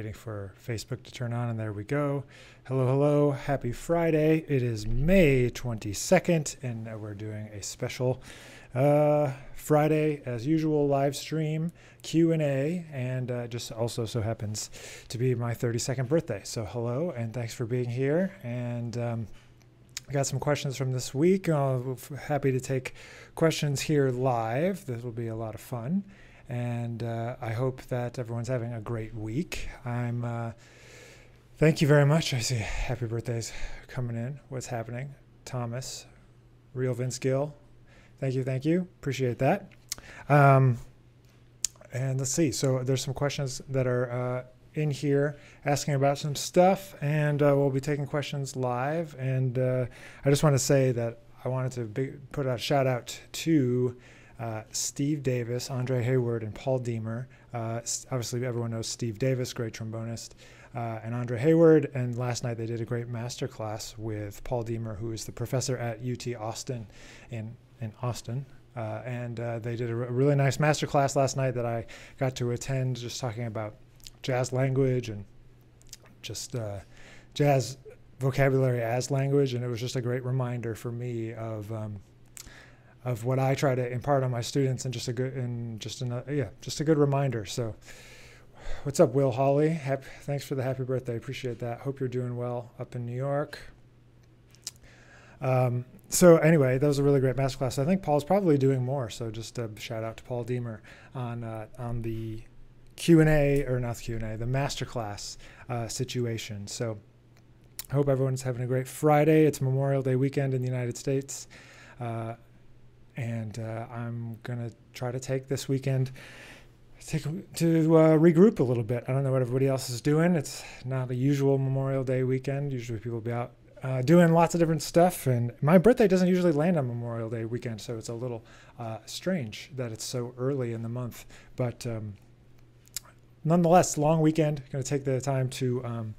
waiting for Facebook to turn on, and there we go. Hello, hello. Happy Friday. It is May 22nd, and uh, we're doing a special uh, Friday, as usual, live stream Q&A, and uh, just also so happens to be my 32nd birthday. So hello, and thanks for being here. And um, got some questions from this week. I'm happy to take questions here live. This will be a lot of fun and uh, I hope that everyone's having a great week. I'm. Uh, thank you very much. I see happy birthdays coming in. What's happening, Thomas? Real Vince Gill. Thank you, thank you. Appreciate that. Um, and let's see. So there's some questions that are uh, in here asking about some stuff, and uh, we'll be taking questions live. And uh, I just want to say that I wanted to big, put a shout out to uh, Steve Davis, Andre Hayward, and Paul Deemer. Uh, obviously, everyone knows Steve Davis, great trombonist, uh, and Andre Hayward. And last night they did a great master class with Paul Deemer, who is the professor at UT Austin in, in Austin. Uh, and uh, they did a really nice master class last night that I got to attend, just talking about jazz language and just jazz vocabulary as language. And it was just a great reminder for me of. Um, of what I try to impart on my students and just a good and just a yeah just a good reminder. So, what's up, Will Hawley? Happy, thanks for the happy birthday. Appreciate that. Hope you're doing well up in New York. Um, so anyway, that was a really great masterclass. I think Paul's probably doing more. So just a shout out to Paul Deemer on uh, on the Q and A or not Q and A, the masterclass uh, situation. So I hope everyone's having a great Friday. It's Memorial Day weekend in the United States. Uh, and uh, I'm gonna try to take this weekend take to uh, regroup a little bit. I don't know what everybody else is doing. It's not a usual Memorial Day weekend. Usually people be out uh, doing lots of different stuff, and my birthday doesn't usually land on Memorial Day weekend, so it's a little uh, strange that it's so early in the month. But um, nonetheless, long weekend. Going to take the time to. Um,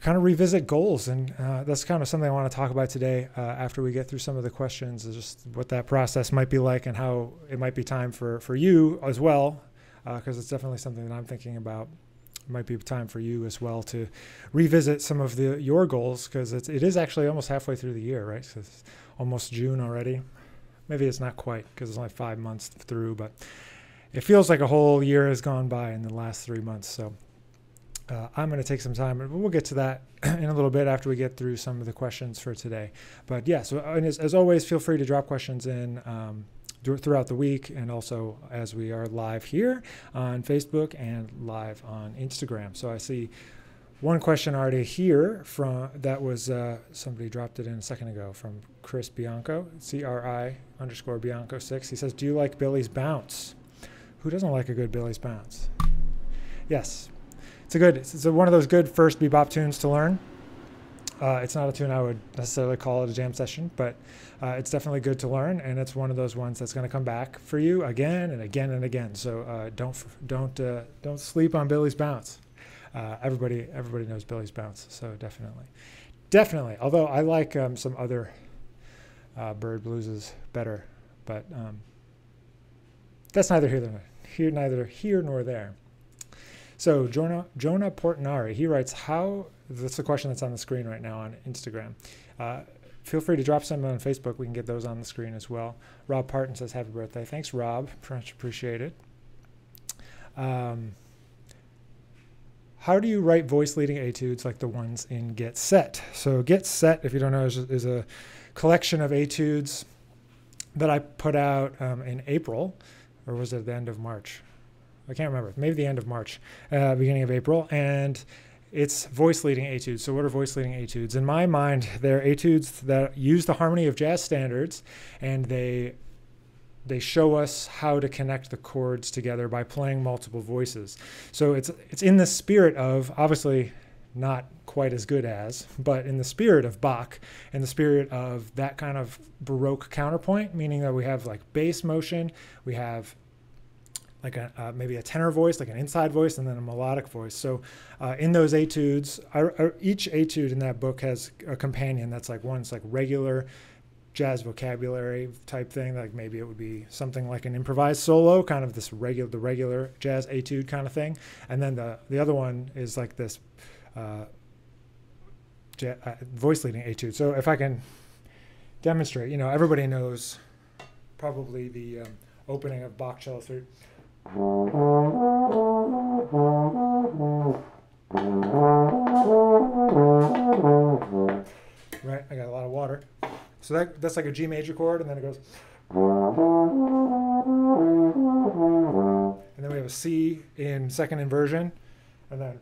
kind of revisit goals. And uh, that's kind of something I want to talk about today uh, after we get through some of the questions, is just what that process might be like and how it might be time for, for you as well, because uh, it's definitely something that I'm thinking about. It might be time for you as well to revisit some of the your goals because it is actually almost halfway through the year, right? So it's almost June already. Maybe it's not quite because it's only five months through, but it feels like a whole year has gone by in the last three months. So uh, I'm going to take some time, and we'll get to that in a little bit after we get through some of the questions for today. But yeah, so as, as, always, feel free to drop questions in um, throughout the week, and also as we are live here on Facebook and live on Instagram. So I see one question already here from that was uh, somebody dropped it in a second ago from Chris Bianco, C R I underscore Bianco six. He says, "Do you like Billie's bounce? Who doesn't like a good Billie's bounce?" Yes, it's a good, it's a, one of those good first bebop tunes to learn. Uh, it's not a tune I would necessarily call it a jam session, but uh, it's definitely good to learn, and it's one of those ones that's going to come back for you again and again and again. So uh, don't don't uh, don't sleep on Billie's bounce. Uh, everybody everybody knows Billie's bounce, so definitely, definitely. Although I like um, some other uh, bird blueses better, but um, that's neither here nor here neither here nor there. So Jonah, Jonah Portinari, he writes, how, that's the question that's on the screen right now on Instagram. Uh, feel free to drop some on Facebook. We can get those on the screen as well. Rob Parton says, happy birthday. Thanks, Rob. Much appreciated. Um, how do you write voice leading etudes like the ones in Get Set? So Get Set, if you don't know, is, is a collection of etudes that I put out um, in April, or was it the end of March? I can't remember, maybe the end of March, uh, beginning of April, and it's voice leading etudes. So, what are voice leading etudes? In my mind, they're etudes that use the harmony of jazz standards, and they they show us how to connect the chords together by playing multiple voices. So it's it's in the spirit of obviously not quite as good as, but in the spirit of Bach, in the spirit of that kind of Baroque counterpoint, meaning that we have like bass motion, we have like a, uh, maybe a tenor voice, like an inside voice, and then a melodic voice. So uh, in those etudes, I, I, each etude in that book has a companion that's like one's like regular jazz vocabulary type thing. Like maybe it would be something like an improvised solo, kind of this regular, the regular jazz etude kind of thing. And then the the other one is like this uh, uh, voice leading etude. So if I can demonstrate, you know, everybody knows probably the um, opening of Bach cello third. Right, I got a lot of water. So that that's like a G major chord, and then it goes. And then we have a C in second inversion, and then.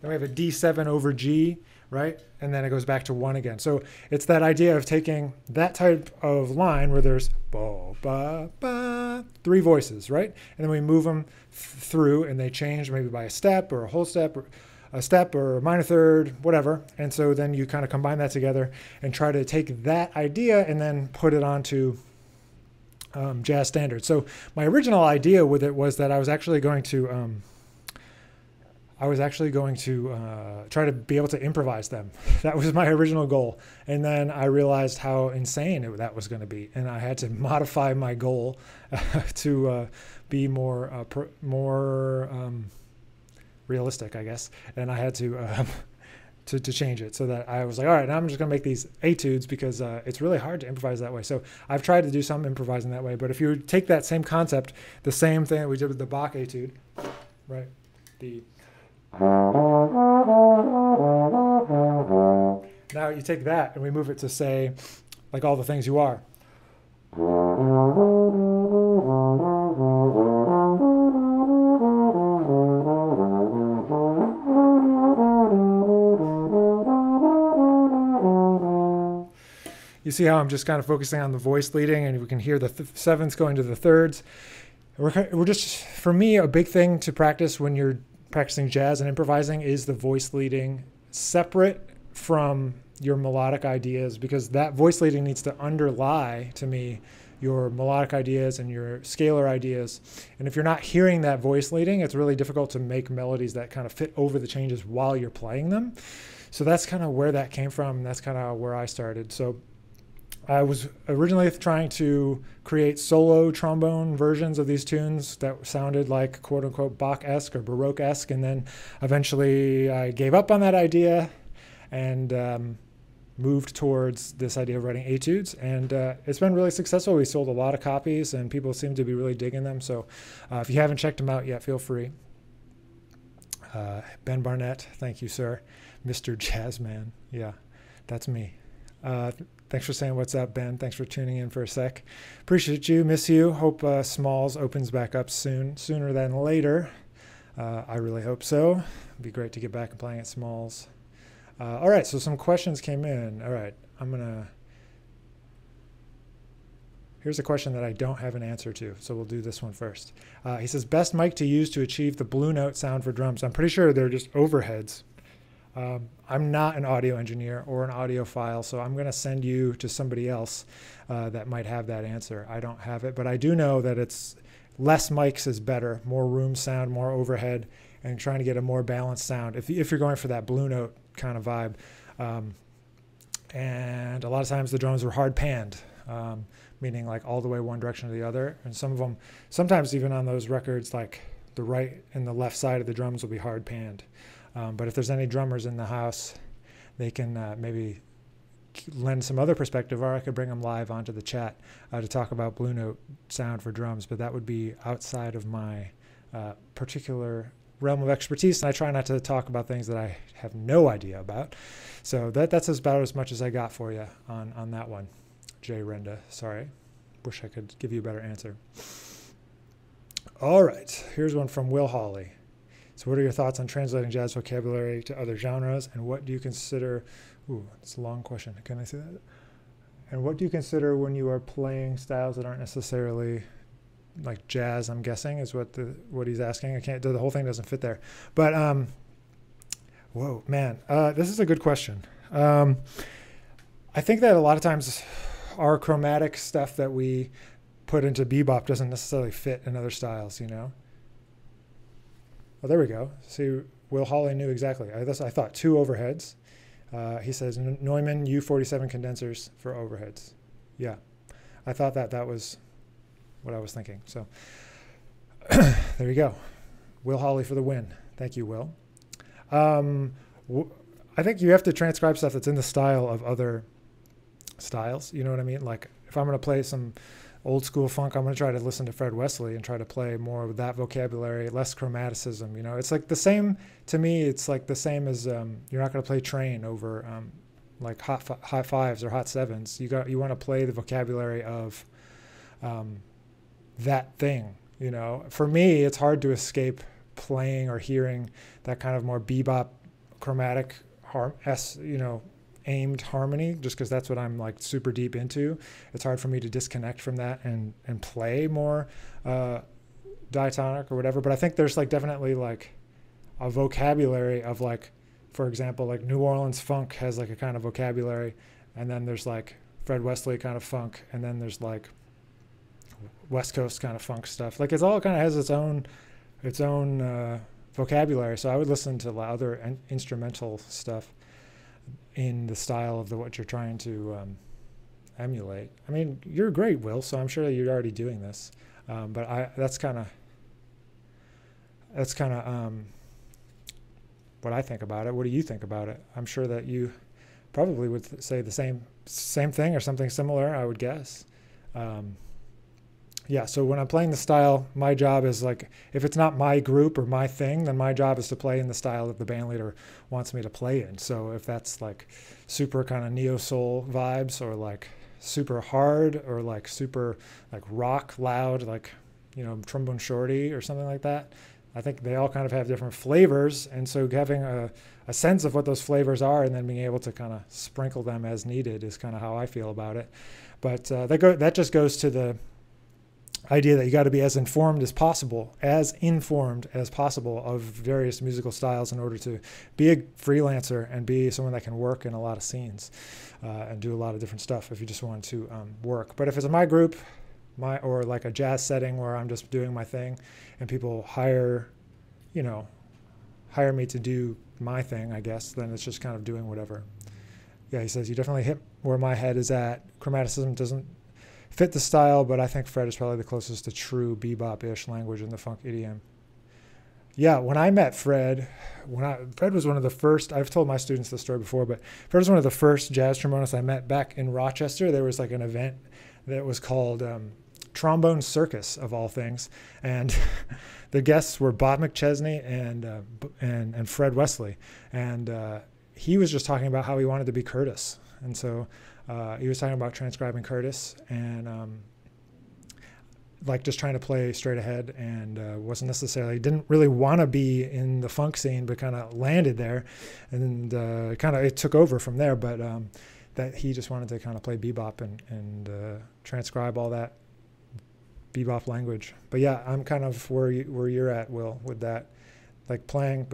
Then we have a D7 over G, right? And then it goes back to one again. So it's that idea of taking that type of line where there's ba, ba, ba, three voices, right? And then we move them through and they change maybe by a step or a whole step or a step or a minor third, whatever. And so then you kind of combine that together and try to take that idea and then put it onto um, jazz standards. So my original idea with it was that I was actually going to um, I was actually going to uh, try to be able to improvise them. That was my original goal. And then I realized how insane it, that was going to be. And I had to modify my goal to uh, be more, uh, more um, realistic, I guess. And I had to, um, to, to change it so that I was like, all right, now I'm just going to make these etudes because uh, it's really hard to improvise that way. So I've tried to do some improvising that way. But if you take that same concept, the same thing that we did with the Bach etude, right? The now you take that and we move it to say, like all the things you are. You see how I'm just kind of focusing on the voice leading, and we can hear the th- sevenths going to the thirds. We're, we're just, for me, a big thing to practice when you're practicing jazz and improvising is the voice leading separate from your melodic ideas because that voice leading needs to underlie to me your melodic ideas and your scalar ideas. And if you're not hearing that voice leading, it's really difficult to make melodies that kind of fit over the changes while you're playing them. So that's kind of where that came from. That's kind of where I started. So I was originally trying to create solo trombone versions of these tunes that sounded like quote unquote Bach esque or Baroque esque. And then eventually I gave up on that idea and um, moved towards this idea of writing etudes. And uh, it's been really successful. We sold a lot of copies and people seem to be really digging them. So uh, if you haven't checked them out yet, feel free. Uh, ben Barnett, thank you, sir. Mr. Jazzman. Yeah, that's me. Thanks for saying what's up, Ben. Thanks for tuning in for a sec. Appreciate you. Miss you. Hope uh, Smalls opens back up soon, sooner than later. Uh, I really hope so. It'd be great to get back and playing at Smalls. Uh, all right, so some questions came in. All right, I'm gonna. Here's a question that I don't have an answer to, so we'll do this one first. Uh, he says, best mic to use to achieve the blue note sound for drums. I'm pretty sure they're just overheads. Um, I'm not an audio engineer or an audiophile, so I'm going to send you to somebody else uh, that might have that answer. I don't have it, but I do know that it's less mics is better, more room sound, more overhead, and trying to get a more balanced sound. If, if you're going for that blue note kind of vibe, um, and a lot of times the drums were hard panned, um, meaning like all the way one direction or the other. And some of them, sometimes even on those records, like the right and the left side of the drums will be hard panned. Um, but if there's any drummers in the house, they can uh, maybe lend some other perspective, or I could bring them live onto the chat uh, to talk about Blue Note sound for drums. But that would be outside of my uh, particular realm of expertise, and I try not to talk about things that I have no idea about. So that that's about as much as I got for you on on that one, Jay Renda. Sorry, wish I could give you a better answer. All right, here's one from Will Hawley. So, what are your thoughts on translating jazz vocabulary to other genres, and what do you consider? Ooh, it's a long question. Can I say that? And what do you consider when you are playing styles that aren't necessarily like jazz? I'm guessing is what the what he's asking. I can't. The whole thing doesn't fit there. But um, whoa, man, uh, this is a good question. Um, I think that a lot of times our chromatic stuff that we put into bebop doesn't necessarily fit in other styles. You know. Oh, there we go. See, Will Hawley knew exactly. I, I thought two overheads. Uh, he says Neumann U47 condensers for overheads. Yeah, I thought that that was what I was thinking. So there you go. Will Hawley for the win. Thank you, Will. Um, I think you have to transcribe stuff that's in the style of other styles. You know what I mean? Like if I'm going to play some old school funk, I'm going to try to listen to Fred Wesley and try to play more with that vocabulary, less chromaticism. You know, it's like the same to me. It's like the same as um, you're not going to play train over um, like hot hot fives or hot sevens. You got you want to play the vocabulary of um, that thing. You know, for me, it's hard to escape playing or hearing that kind of more bebop chromatic harm s you know aimed harmony just because that's what i'm like super deep into. It's hard for me to disconnect from that and and play more uh diatonic or whatever but i think there's like definitely like a vocabulary of like for example like new orleans funk has like a kind of vocabulary and then there's like fred wesley kind of funk and then there's like west coast kind of funk stuff. Like it's all kind of has its own its own uh, vocabulary so i would listen to other in- instrumental stuff in the style of the what you're trying to um, emulate. I mean, you're great, Will. So I'm sure you're already doing this. Um, but I that's kind of that's kind of um, what I think about it. What do you think about it? I'm sure that you probably would say the same same thing or something similar. I would guess. Um, yeah so when i'm playing the style my job is like if it's not my group or my thing then my job is to play in the style that the band leader wants me to play in. So if that's like super kind of neo soul vibes or like super hard or like super like rock loud like you know trombone shorty or something like that i think they all kind of have different flavors. And so having a, a sense of what those flavors are and then being able to kind of sprinkle them as needed is kind of how i feel about it. But uh, that go that just goes to the idea that you got to be as informed as possible, as informed as possible of various musical styles in order to be a freelancer and be someone that can work in a lot of scenes uh, and do a lot of different stuff if you just want to um, work. But if it's my group, my or like a jazz setting where I'm just doing my thing, and people hire, you know, hire me to do my thing, I guess, then it's just kind of doing whatever. Yeah, he says you definitely hit where my head is at. Chromaticism doesn't fit the style, but I think Fred is probably the closest to true bebop-ish language in the funk idiom. Yeah, when I met Fred, when I Fred was one of the first. I've told my students this story before, but Fred was one of the first jazz trombonists I met back in Rochester. There was like an event that was called um, Trombone Circus of all things, and the guests were Bob McChesney and uh, and and Fred Wesley, and uh, he was just talking about how he wanted to be Curtis, and so uh, he was talking about transcribing Curtis and um, like just trying to play straight ahead and uh, wasn't necessarily didn't really want to be in the funk scene, but kind of landed there, and uh, kind of it took over from there. But um, that he just wanted to kind of play bebop and and uh, transcribe all that bebop language. But yeah, I'm kind of where you, where you're at, Will, with that. Like playing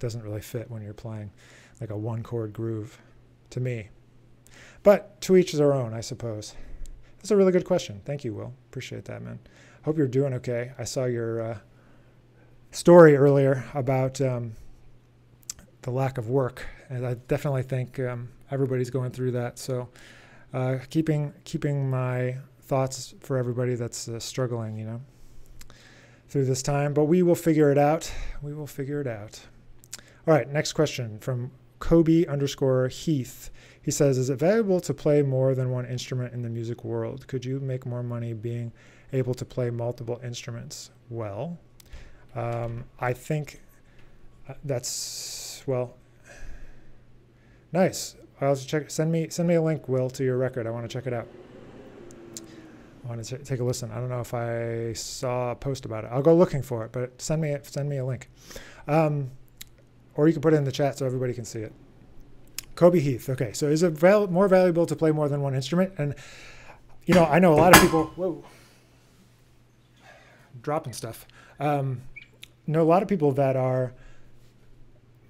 doesn't really fit when you're playing like a one chord groove to me. But to each their own, I suppose. That's a really good question. Thank you, Will. Appreciate that, man. Hope you're doing okay. I saw your uh, story earlier about um, the lack of work, and I definitely think um, everybody's going through that. So, uh, keeping keeping my thoughts for everybody that's uh, struggling, you know, through this time. But we will figure it out. We will figure it out. All right, next question from Kobe underscore Heath. He says, Is it valuable to play more than one instrument in the music world? Could you make more money being able to play multiple instruments? Well, um, I think uh, that's, well, nice. I'll check. Send me send me a link, Will, to your record. I want to check it out. I want to take a listen. I don't know if I saw a post about it. I'll go looking for it, but send me send me a link. Um, or you can put it in the chat so everybody can see it. Kobe Heath. Okay, so is it val- more valuable to play more than one instrument? And you know, I know a lot of people. Whoa, dropping stuff. Um, know a lot of people that are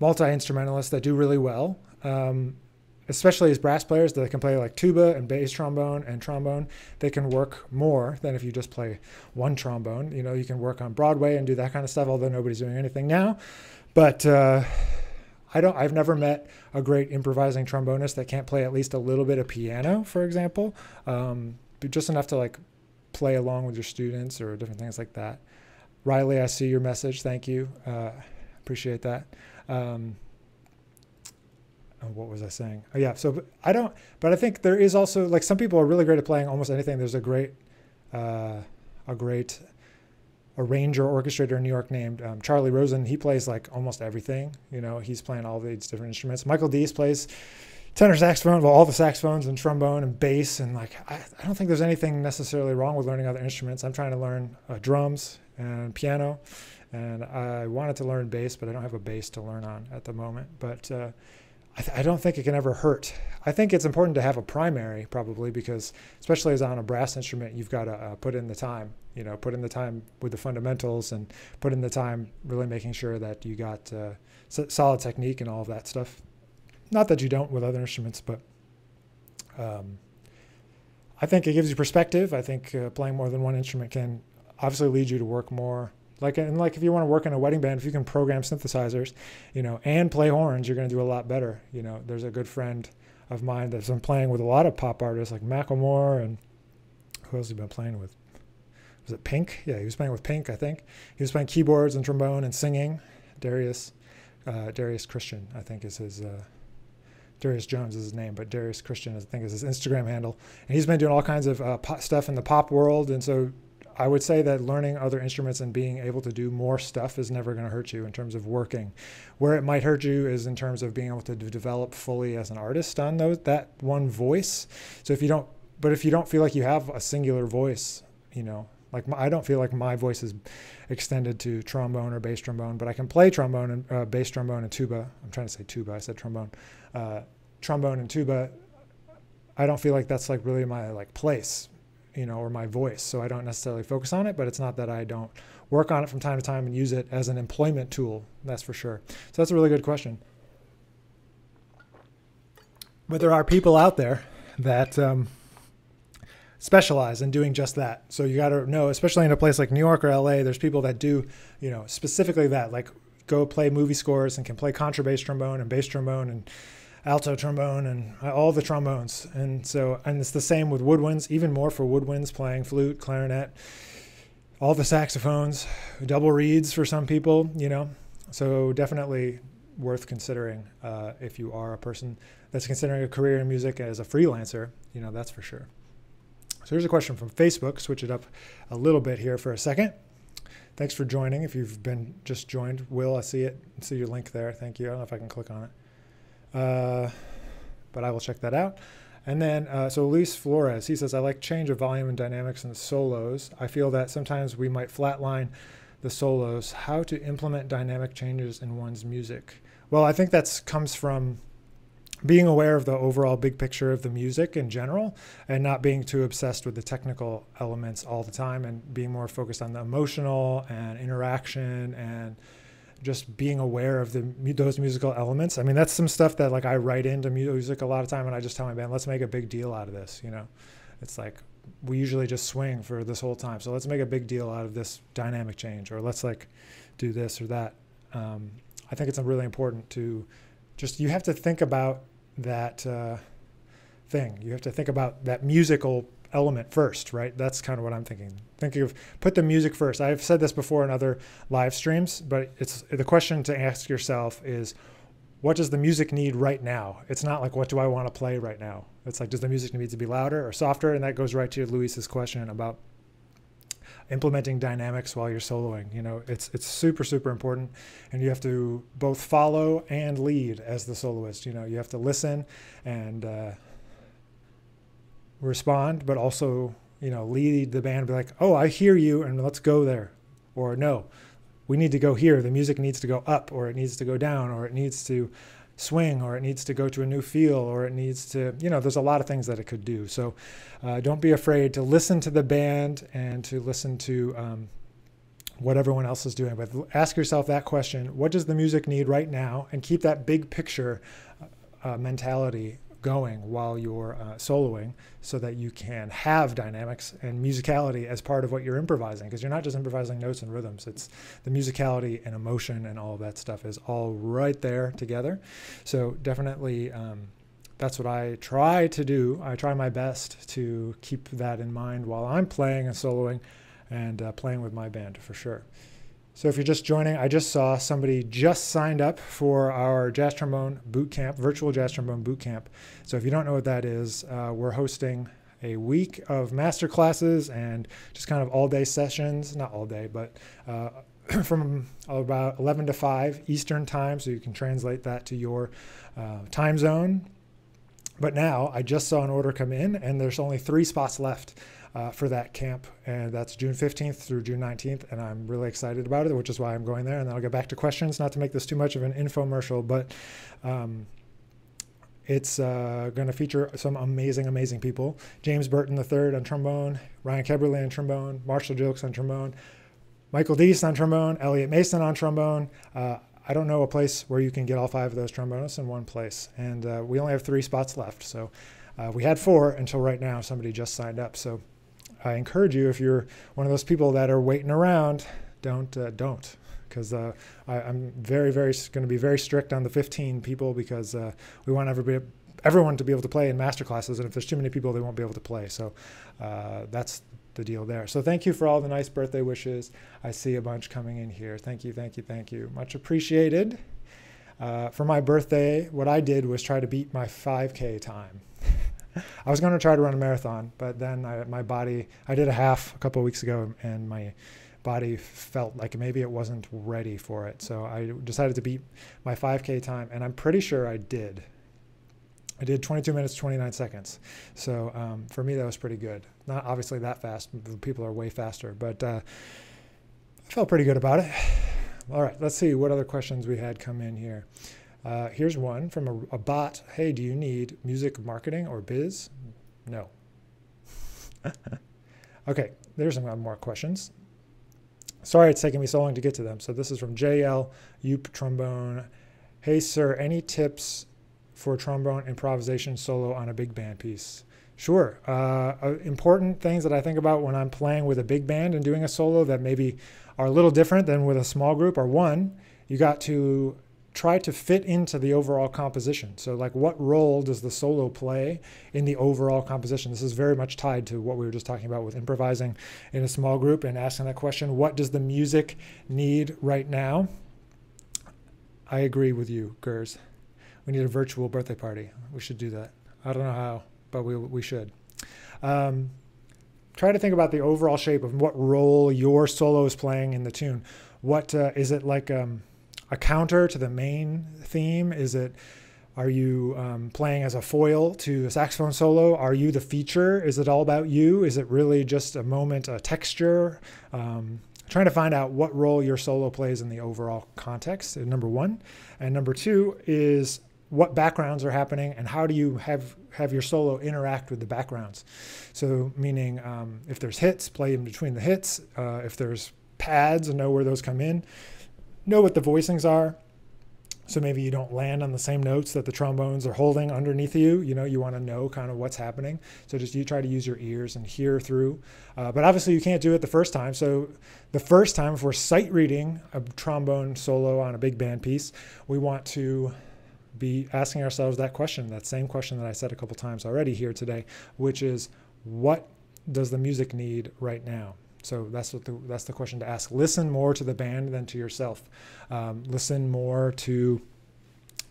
multi instrumentalists that do really well. Um, especially as brass players that can play like tuba and bass trombone and trombone, they can work more than if you just play one trombone. You know, you can work on Broadway and do that kind of stuff, although nobody's doing anything now. But uh, I don't. I've never met a great improvising trombonist that can't play at least a little bit of piano, for example, um, just enough to like play along with your students or different things like that. Riley, I see your message. Thank you. Uh, appreciate that. Um, oh, what was I saying? Oh, yeah. So I don't, but I think there is also like some people are really great at playing almost anything. There's a great, uh, a great arranger orchestrator in New York named um, Charlie Rosen. He plays like almost everything. You know, he's playing all these different instruments. Michael Dease plays tenor saxophone, well, all the saxophones and trombone and bass. And like, I, I don't think there's anything necessarily wrong with learning other instruments. I'm trying to learn uh, drums and piano, and I wanted to learn bass, but I don't have a bass to learn on at the moment. But uh, I, th- I, don't think it can ever hurt. I think it's important to have a primary probably because, especially as on a brass instrument, you've got to uh, put in the time. You know, put in the time with the fundamentals and put in the time really making sure that you got uh, solid technique and all of that stuff. Not that you don't with other instruments, but um, I think it gives you perspective. I think uh, playing more than one instrument can obviously lead you to work more like and like if you want to work in a wedding band, if you can program synthesizers, you know, and play horns, you're going to do a lot better. You know, there's a good friend of mine that's been playing with a lot of pop artists like Macklemore and who else has he been playing with? Was it Pink? Yeah, he was playing with Pink, I think. He was playing keyboards and trombone and singing. Darius, uh, Darius Christian, I think is his. Uh, Darius Jones is his name, but Darius Christian, I think, is his Instagram handle. And he's been doing all kinds of uh, stuff in the pop world, and so I would say that learning other instruments and being able to do more stuff is never going to hurt you in terms of working. Where it might hurt you is in terms of being able to develop fully as an artist on those that one voice. So if you don't, but if you don't feel like you have a singular voice, you know, like my, I don't feel like my voice is extended to trombone or bass trombone, but I can play trombone and uh, bass trombone and tuba. I'm trying to say tuba. I said trombone, uh, trombone and tuba. I don't feel like that's like really my like place you know, or my voice. So I don't necessarily focus on it, but it's not that I don't work on it from time to time and use it as an employment tool. That's for sure. So that's a really good question. But there are people out there that um, specialize in doing just that. So you got to know, especially in a place like New York or LA, there's people that do, you know, specifically that, like go play movie scores and can play contrabass trombone and bass trombone and alto trombone and all the trombones. And so, and it's the same with woodwinds, even more for woodwinds playing flute, clarinet, all the saxophones, double reeds for some people, you know. So definitely worth considering uh, if you are a person that's considering a career in music as a freelancer, you know, that's for sure. So here's a question from Facebook. Switch it up a little bit here for a second. Thanks for joining. If you've been just joined, Will, I see it. I see your link there. Thank you. I don't know if I can click on it. Uh, but I will check that out. And then, uh, so Luis Flores, he says, I like change of volume and dynamics in the solos. I feel that sometimes we might flatline the solos. How to implement dynamic changes in one's music? Well, I think that comes from being aware of the overall big picture of the music in general and not being too obsessed with the technical elements all the time and being more focused on the emotional and interaction and just being aware of the those musical elements. I mean, that's some stuff that like I write into music a lot of time, and I just tell my band, let's make a big deal out of this. You know, it's like we usually just swing for this whole time, so let's make a big deal out of this dynamic change, or let's like do this or that. Um, I think it's really important to just you have to think about that uh, thing. You have to think about that musical element first, right? That's kind of what I'm thinking. Thinking of put the music first. I've said this before in other live streams, but it's the question to ask yourself is what does the music need right now? It's not like what do I want to play right now? It's like does the music need to be louder or softer? And that goes right to Luis's question about implementing dynamics while you're soloing. You know, it's it's super super important, and you have to both follow and lead as the soloist. You know, you have to listen and uh, respond, but also, you know, lead the band, be like, oh, I hear you, and let's go there. Or no, we need to go here. The music needs to go up, or it needs to go down, or it needs to swing, or it needs to go to a new feel, or it needs to, you know, there's a lot of things that it could do. So uh, don't be afraid to listen to the band and to listen to um, what everyone else is doing. But ask yourself that question what does the music need right now? And keep that big picture uh, mentality going while you're uh, soloing so that you can have dynamics and musicality as part of what you're improvising because you're not just improvising notes and rhythms it's the musicality and emotion and all of that stuff is all right there together so definitely um, that's what I try to do. I try my best to keep that in mind while I'm playing and soloing and uh, playing with my band for sure. So if you're just joining, I just saw somebody just signed up for our jazz trombone boot camp, virtual jazz trombone boot camp. So if you don't know what that is, uh, we're hosting a week of master classes and just kind of all day sessions, not all day, but uh, from about 11 to 5 Eastern time. So you can translate that to your uh, time zone. But now I just saw an order come in and there's only three spots left uh, for that camp, and that's June 15th through June 19th, and I'm really excited about it, which is why I'm going there. And then I'll get back to questions, not to make this too much of an infomercial, but um, it's uh, going to feature some amazing, amazing people. James Burton III on trombone, Ryan Keberle on trombone, Marshall Gilkes on trombone, Michael Dease on trombone, Elliot Mason on trombone. Uh, I don't know a place where you can get all five of those trombonists in one place. And uh, we only have three spots left. So uh, we had four until right now. Somebody just signed up. So I encourage you if you're one of those people that are waiting around, don't uh, don't. Because uh, I'm very very going to be very strict on the 15 people because uh, we want everybody everyone to be able to play in master classes and if there's too many people they won't be able to play. So uh, that's the deal there. So thank you for all the nice birthday wishes. I see a bunch coming in here. Thank you thank you thank you. Much appreciated. Uh, for my birthday what I did was try to beat my 5k time I was going to try to run a marathon, but then I, my body, I did a half a couple weeks ago, and my body felt like maybe it wasn't ready for it. So I decided to beat my 5K time, and I'm pretty sure I did. I did 22 minutes 29 seconds. So um, for me, that was pretty good. Not obviously that fast. People are way faster, but uh, I felt pretty good about it. All right, let's see what other questions we had come in here. Uh, here's one from a, a, bot. Hey, do you need music marketing or biz? No. okay, there's some more questions. Sorry it's taking me so long to get to them. So this is from JL Yoop Trombone. Hey, sir, any tips for trombone improvisation solo on a big band piece? Sure. Uh, uh, important things that I think about when I'm playing with a big band and doing a solo that maybe are a little different than with a small group are one, you got to try to fit into the overall composition. So, like, what role does the solo play in the overall composition? This is very much tied to what we were just talking about with improvising in a small group and asking that question what does the music need right now? I agree with you, Gers. We need a virtual birthday party. We should do that. I don't know how, but we, we should. Um, try to think about the overall shape of what role your solo is playing in the tune. What uh, is it like? Um, a counter to the main theme? Is it are you um, playing as a foil to a saxophone solo? Are you the feature? Is it all about you? Is it really just a moment, a texture? Um, trying to find out what role your solo plays in the overall context, number one. And number two is what backgrounds are happening and how do you have, have your solo interact with the backgrounds? So, meaning um, if there's hits, play in between the hits. Uh, if there's pads, know where those come in know what the voicings are. So maybe you don't land on the same notes that the trombones are holding underneath you. You know, you want to know kind of what's happening. So just you try to use your ears and hear through. Uh, but obviously you can't do it the first time. So the first time, if we're sight reading a trombone solo on a big band piece, we want to be asking ourselves that question, that same question that I said a couple times already here today, which is what does the music need right now? So that's what the, that's the question to ask. Listen more to the band than to yourself. Um, listen more to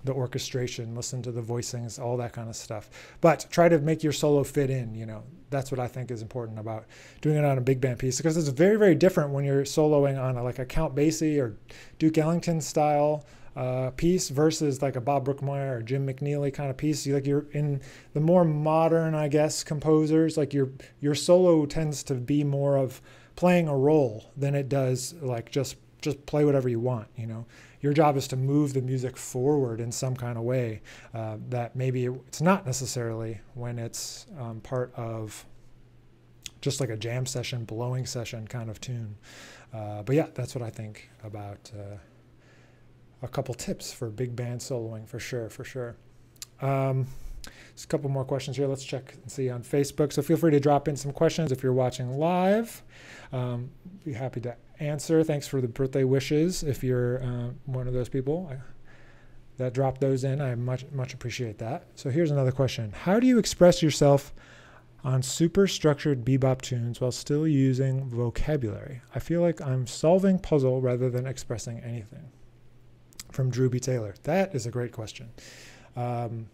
the orchestration, listen to the voicings, all that kind of stuff. But try to make your solo fit in. You know, that's what I think is important about doing it on a big band piece because it's very very different when you're soloing on a, like a Count Basie or Duke Ellington style uh, piece versus like a Bob Brookmeyer or Jim McNeely kind of piece. You, like you're in the more modern, I guess, composers. Like your your solo tends to be more of playing a role than it does like just just play whatever you want you know? Your job is to move the music forward in some kind of way uh, that maybe it's not necessarily when it's um, part of just like a jam session blowing session kind of tune. Uh, but yeah that's what i think about uh, a couple tips for big band soloing for sure for sure. Um, There's a couple more questions here. Let's check and see on Facebook. So feel free to drop in some questions if you're watching live. Um, be happy to answer. Thanks for the birthday wishes. If you're uh, one of those people I, that dropped those in, I much much appreciate that. So here's another question: How do you express yourself on super structured bebop tunes while still using vocabulary? I feel like I'm solving puzzle rather than expressing anything. From Drew B. Taylor. That is a great question. Um,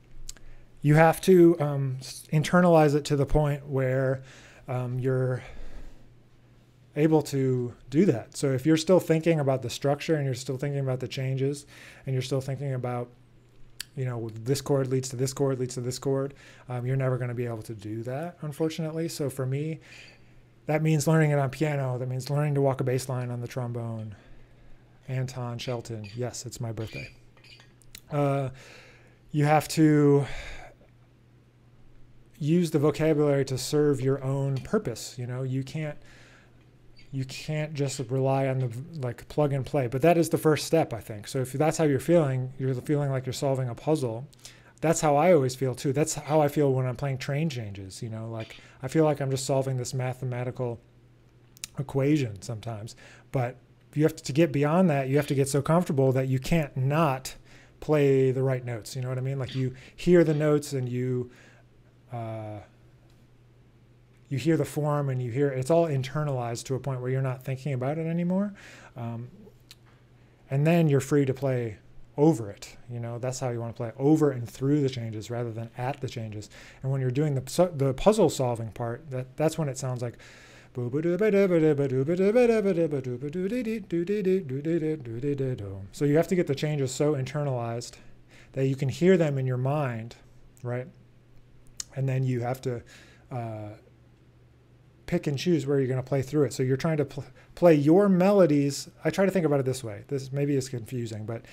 you have to um, internalize it to the point where um, you're able to do that. So if you're still thinking about the structure and you're still thinking about the changes and you're still thinking about, you know, this chord leads to this chord leads to this chord, um, you're never going to be able to do that, unfortunately. So for me, that means learning it on piano. That means learning to walk a bass line on the trombone. Anton Shelton, yes, it's my birthday. Uh, you have to use the vocabulary to serve your own purpose. You know, you can't you can't just rely on the like plug and play but that is the first step i think. So if that's how you're feeling you're feeling like you're solving a puzzle that's how i always feel too. That's how i feel when i'm playing train changes you know? Like i feel like i'm just solving this mathematical equation sometimes but you have to, get beyond that you have to get so comfortable that you can't not play the right notes you know what i mean? Like you hear the notes and you uh, you hear the form and you hear it's all internalized to a point where you're not thinking about it anymore. Um, and then you're free to play over it you know that's how you want to play over and through the changes rather than at the changes. And when you're doing the the puzzle solving part that that's when it sounds like so you have to get the changes so internalized that you can hear them in your mind right and then you have to uh, pick and choose where you're going to play through it. So you're trying to pl- play your melodies. I try to think about it this way. This maybe is confusing, but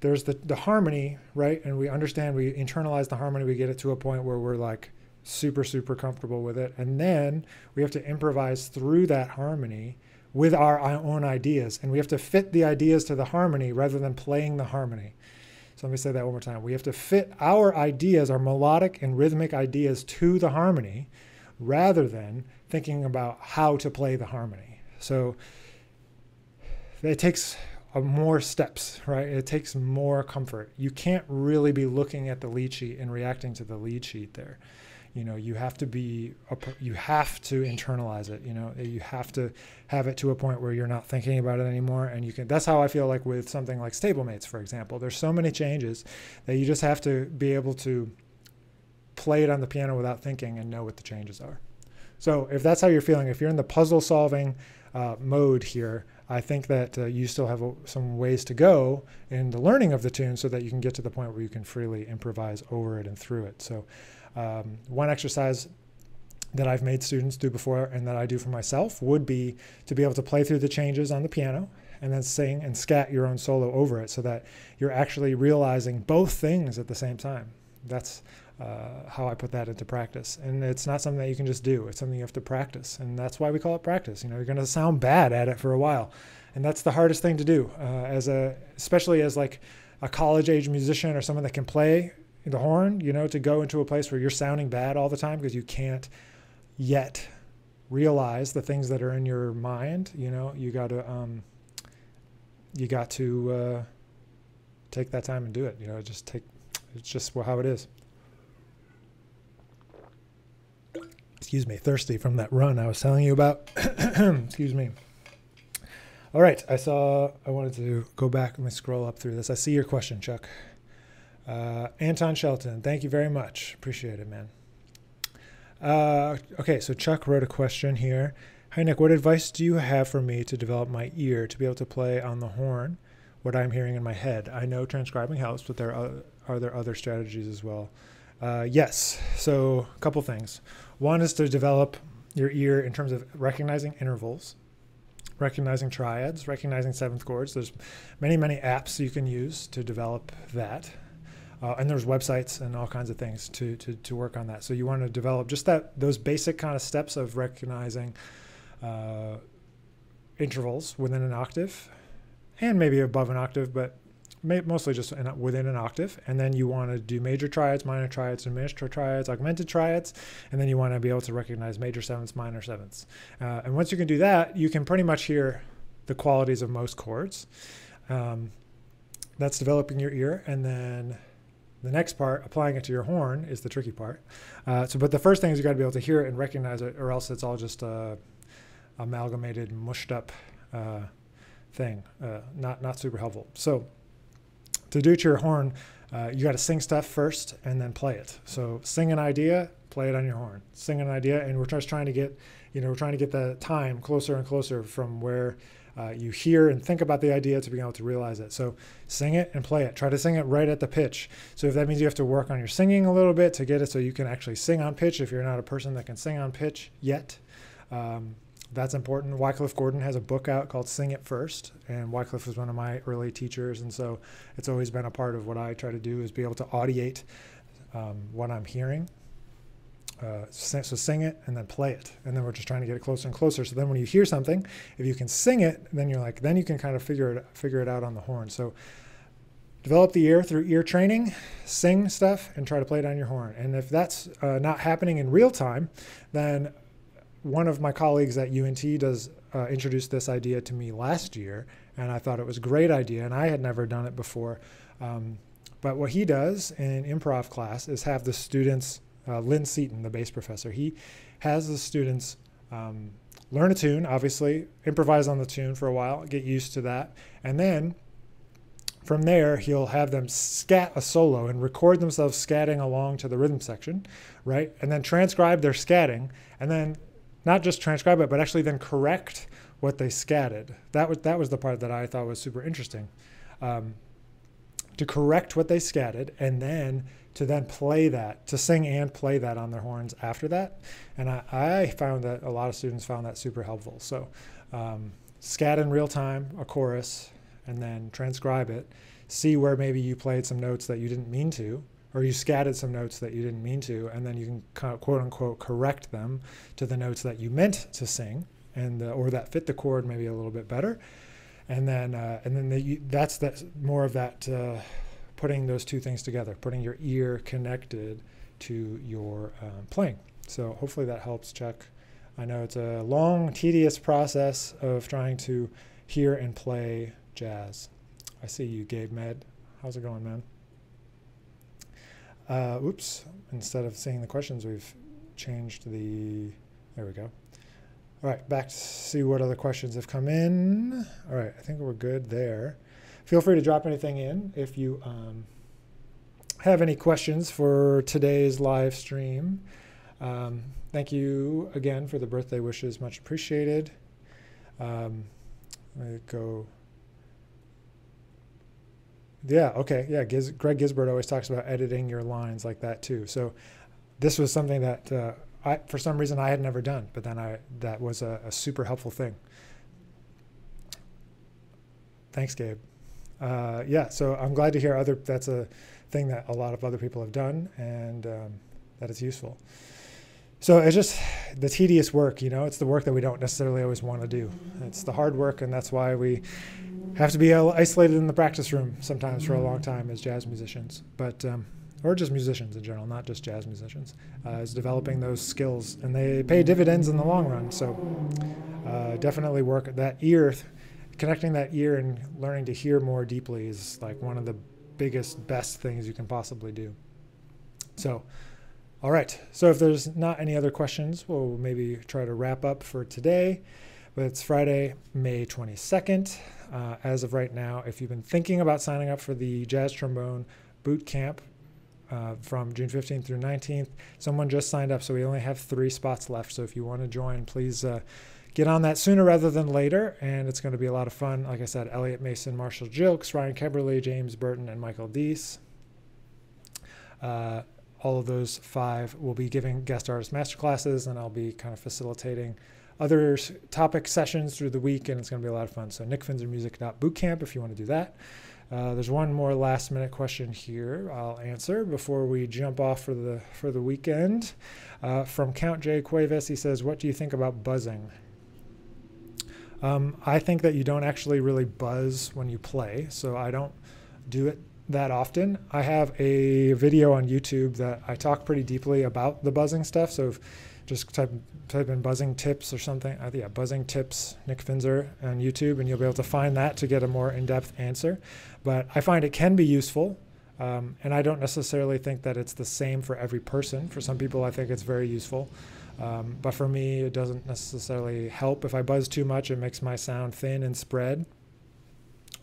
there's the, the harmony, right? And we understand, we internalize the harmony, we get it to a point where we're like super, super comfortable with it. And then we have to improvise through that harmony with our own ideas. And we have to fit the ideas to the harmony rather than playing the harmony. Let me say that one more time. We have to fit our ideas, our melodic and rhythmic ideas to the harmony rather than thinking about how to play the harmony. So it takes uh, more steps, right? It takes more comfort. You can't really be looking at the lead sheet and reacting to the lead sheet there. You know, you have to be, you have to internalize it. You know, you have to have it to a point where you're not thinking about it anymore. And you can, that's how I feel like with something like stablemates, for example. There's so many changes that you just have to be able to play it on the piano without thinking and know what the changes are. So if that's how you're feeling, if you're in the puzzle solving uh, mode here, I think that uh, you still have some ways to go in the learning of the tune so that you can get to the point where you can freely improvise over it and through it. So um, one exercise that I've made students do before and that I do for myself would be to be able to play through the changes on the piano and then sing and scat your own solo over it so that you're actually realizing both things at the same time. That's uh, how I put that into practice. And it's not something that you can just do. It's something you have to practice, and that's why we call it practice. You know, you're going to sound bad at it for a while, and that's the hardest thing to do. Uh, as a, especially as like a college age musician or someone that can play the horn. You know, to go into a place where you're sounding bad all the time because you can't yet realize the things that are in your mind. You know, you got to um, you got to uh, take that time and do it. You know, just take. It's just how it is. excuse me, thirsty from that run I was telling you about. excuse me. All right, I saw, I wanted to go back. Let me scroll up through this. I see your question, Chuck. Uh, Anton Shelton, thank you very much. Appreciate it, man. Uh, okay, so Chuck wrote a question here. Hi, Nick. What advice do you have for me to develop my ear to be able to play on the horn what I'm hearing in my head? I know transcribing helps, but there are, are there other strategies as well? Uh, yes. So, a couple things. One is to develop your ear in terms of recognizing intervals, recognizing triads, recognizing seventh chords. There's many, many apps you can use to develop that. Uh, and there's websites and all kinds of things to, to, to work on that. So you want to develop just that those basic kind of steps of recognizing uh, intervals within an octave and maybe above an octave, but mostly just in, within an octave. And then you want to do major triads, minor triads, diminished triads, augmented triads. And then you want to be able to recognize major sevenths, minor sevenths. Uh, and once you can do that, you can pretty much hear the qualities of most chords. Um, that's developing your ear. And then the next part, applying it to your horn, is the tricky part. Uh, so, but the first thing is you got to be able to hear it and recognize it, or else it's all just a amalgamated, mushed up uh, thing. Uh, not not super helpful. So to do it to your horn, uh, you got to sing stuff first and then play it. So sing an idea, play it on your horn. Sing an idea, and we're just trying to get, you know, we're trying to get the time closer and closer from where uh, you hear and think about the idea to be able to realize it. So sing it and play it. Try to sing it right at the pitch. So if that means you have to work on your singing a little bit to get it so you can actually sing on pitch, if you're not a person that can sing on pitch yet, um, that's important. Wycliffe Gordon has a book out called Sing It First, and Wycliffe was one of my early teachers, and so it's always been a part of what I try to do is be able to audiate um, what I'm hearing. Uh, so sing it and then play it, and then we're just trying to get it closer and closer. So then when you hear something, if you can sing it, then you're like, then you can kind of figure it figure it out on the horn. So develop the ear through ear training, sing stuff, and try to play it on your horn. And if that's uh, not happening in real time, then one of my colleagues at UNT does uh, introduced this idea to me last year, and I thought it was a great idea, and I had never done it before. Um, but what he does in improv class is have the students, uh, Lynn Seaton, the bass professor, he has the students um, learn a tune, obviously, improvise on the tune for a while, get used to that, and then from there, he'll have them scat a solo and record themselves scatting along to the rhythm section, right? And then transcribe their scatting, and then not just transcribe it, but actually then correct what they scatted. That was that was the part that I thought was super interesting. Um, to correct what they scatted and then to then play that, to sing and play that on their horns after that. And I, I found that a lot of students found that super helpful. So um, scat in real time, a chorus, and then transcribe it. See where maybe you played some notes that you didn't mean to, or you scattered some notes that you didn't mean to, and then you can quote unquote correct them to the notes that you meant to sing, and uh, or that fit the chord maybe a little bit better, and then uh, and then the, that's that more of that uh, putting those two things together, putting your ear connected to your um, playing. So hopefully that helps. Chuck. I know it's a long, tedious process of trying to hear and play jazz. I see you, Gabe Med. How's it going, man? Uh, oops, instead of seeing the questions, we've changed the, there we go. All right, back to see what other questions have come in. All right, I think we're good there. Feel free to drop anything in if you um, have any questions for today's live stream. Um, thank you again for the birthday wishes, much appreciated. Um, let me go yeah. Okay. Yeah. Giz, Greg Gisbert always talks about editing your lines like that too. So this was something that uh, I, for some reason, I had never done, but then I that was a, a super helpful thing. Thanks, Gabe. Uh, yeah. So I'm glad to hear other. That's a thing that a lot of other people have done, and um, that is useful. So it's just the tedious work, you know. It's the work that we don't necessarily always want to do. It's the hard work, and that's why we have to be isolated in the practice room sometimes for a long time as jazz musicians, but um, or just musicians in general, not just jazz musicians, uh, is developing those skills, and they pay dividends in the long run. So uh, definitely work that ear, connecting that ear and learning to hear more deeply is like one of the biggest, best things you can possibly do. So. All right. So if there's not any other questions, we'll maybe try to wrap up for today. But it's Friday, May 22nd uh, as of right now. If you've been thinking about signing up for the Jazz Trombone Boot Camp uh, from June 15th through 19th, someone just signed up, so we only have three spots left. So if you want to join, please uh, get on that sooner rather than later. And it's going to be a lot of fun. Like I said, Elliot Mason, Marshall Gilkes, Ryan Keberle, James Burton, and Michael Dease. Uh, all of those five will be giving guest artist masterclasses, and I'll be kind of facilitating other topic sessions through the week, and it's going to be a lot of fun. So nickfinzermusic.bootcamp if you want to do that. Uh, there's one more last minute question here I'll answer before we jump off for the for the weekend. Uh, from Count J Cuevas, he says, "What do you think about buzzing?" Um, I think that you don't actually really buzz when you play, so I don't do it that often. I have a video on YouTube that I talk pretty deeply about the buzzing stuff. So if just type type in buzzing tips or something. Uh, yeah, buzzing tips Nick Finzer on YouTube, and you'll be able to find that to get a more in-depth answer. But I find it can be useful, um, and I don't necessarily think that it's the same for every person. For some people, I think it's very useful. Um, but for me, it doesn't necessarily help. If I buzz too much, it makes my sound thin and spread,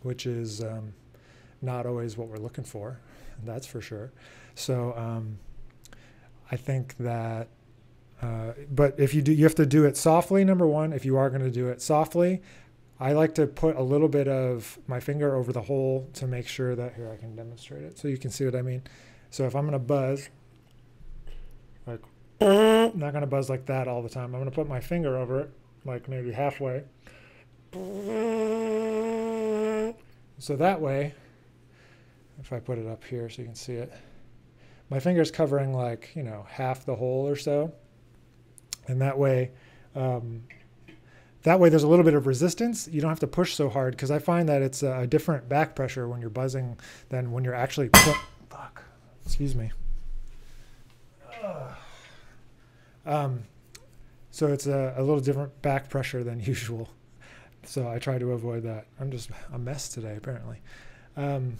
which is um, not always what we're looking for. That's for sure. So um, I think that uh, but if you do, you have to do it softly. Number one, if you are going to do it softly, I like to put a little bit of my finger over the hole to make sure that here I can demonstrate it so you can see what I mean. So if I'm going to buzz, like I'm not going to buzz like that all the time. I'm going to put my finger over it, like maybe halfway. So that way, if I put it up here so you can see it, my finger's covering like, you know, half the hole or so and that way um, that way there's a little bit of resistance you don't have to push so hard because i find that it's a, different back pressure when you're buzzing than when you're actually fuck excuse me um, so it's a, a little different back pressure than usual so i try to avoid that i'm just a mess today apparently um,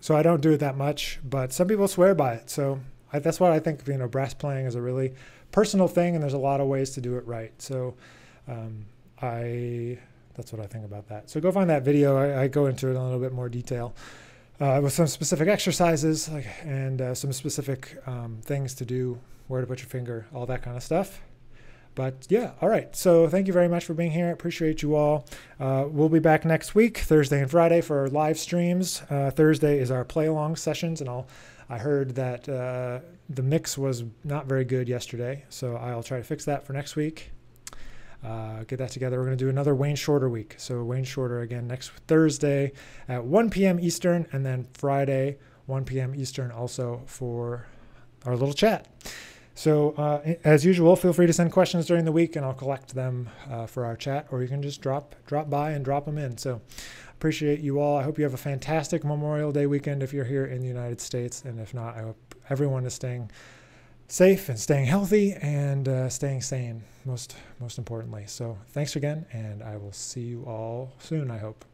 so i don't do it that much but some people swear by it so I, that's what i think you know brass playing is a really personal thing, and there's a lot of ways to do it right. So um, I that's what I think about that. So go find that video. I, I go into it in a little bit more detail uh, with some specific exercises like, and uh, some specific um, things to do, where to put your finger, all that kind of stuff. But yeah, all right. So thank you very much for being here. I appreciate you all. Uh, we'll be back next week, Thursday and Friday, for our live streams. Uh, Thursday is our play along sessions, and I'll I heard that uh, the mix was not very good yesterday, so I'll try to fix that for next week. Uh, get that together. We're going to do another Wayne Shorter week. So Wayne Shorter again next Thursday at 1 p.m. Eastern, and then Friday 1 p.m. Eastern also for our little chat. So uh, as usual, feel free to send questions during the week, and I'll collect them uh, for our chat, or you can just drop drop by and drop them in. So Appreciate you all. I hope you have a fantastic Memorial Day weekend if you're here in the United States. And if not, I hope everyone is staying safe and staying healthy and uh, staying sane, most, most importantly. So thanks again, and I will see you all soon, I hope.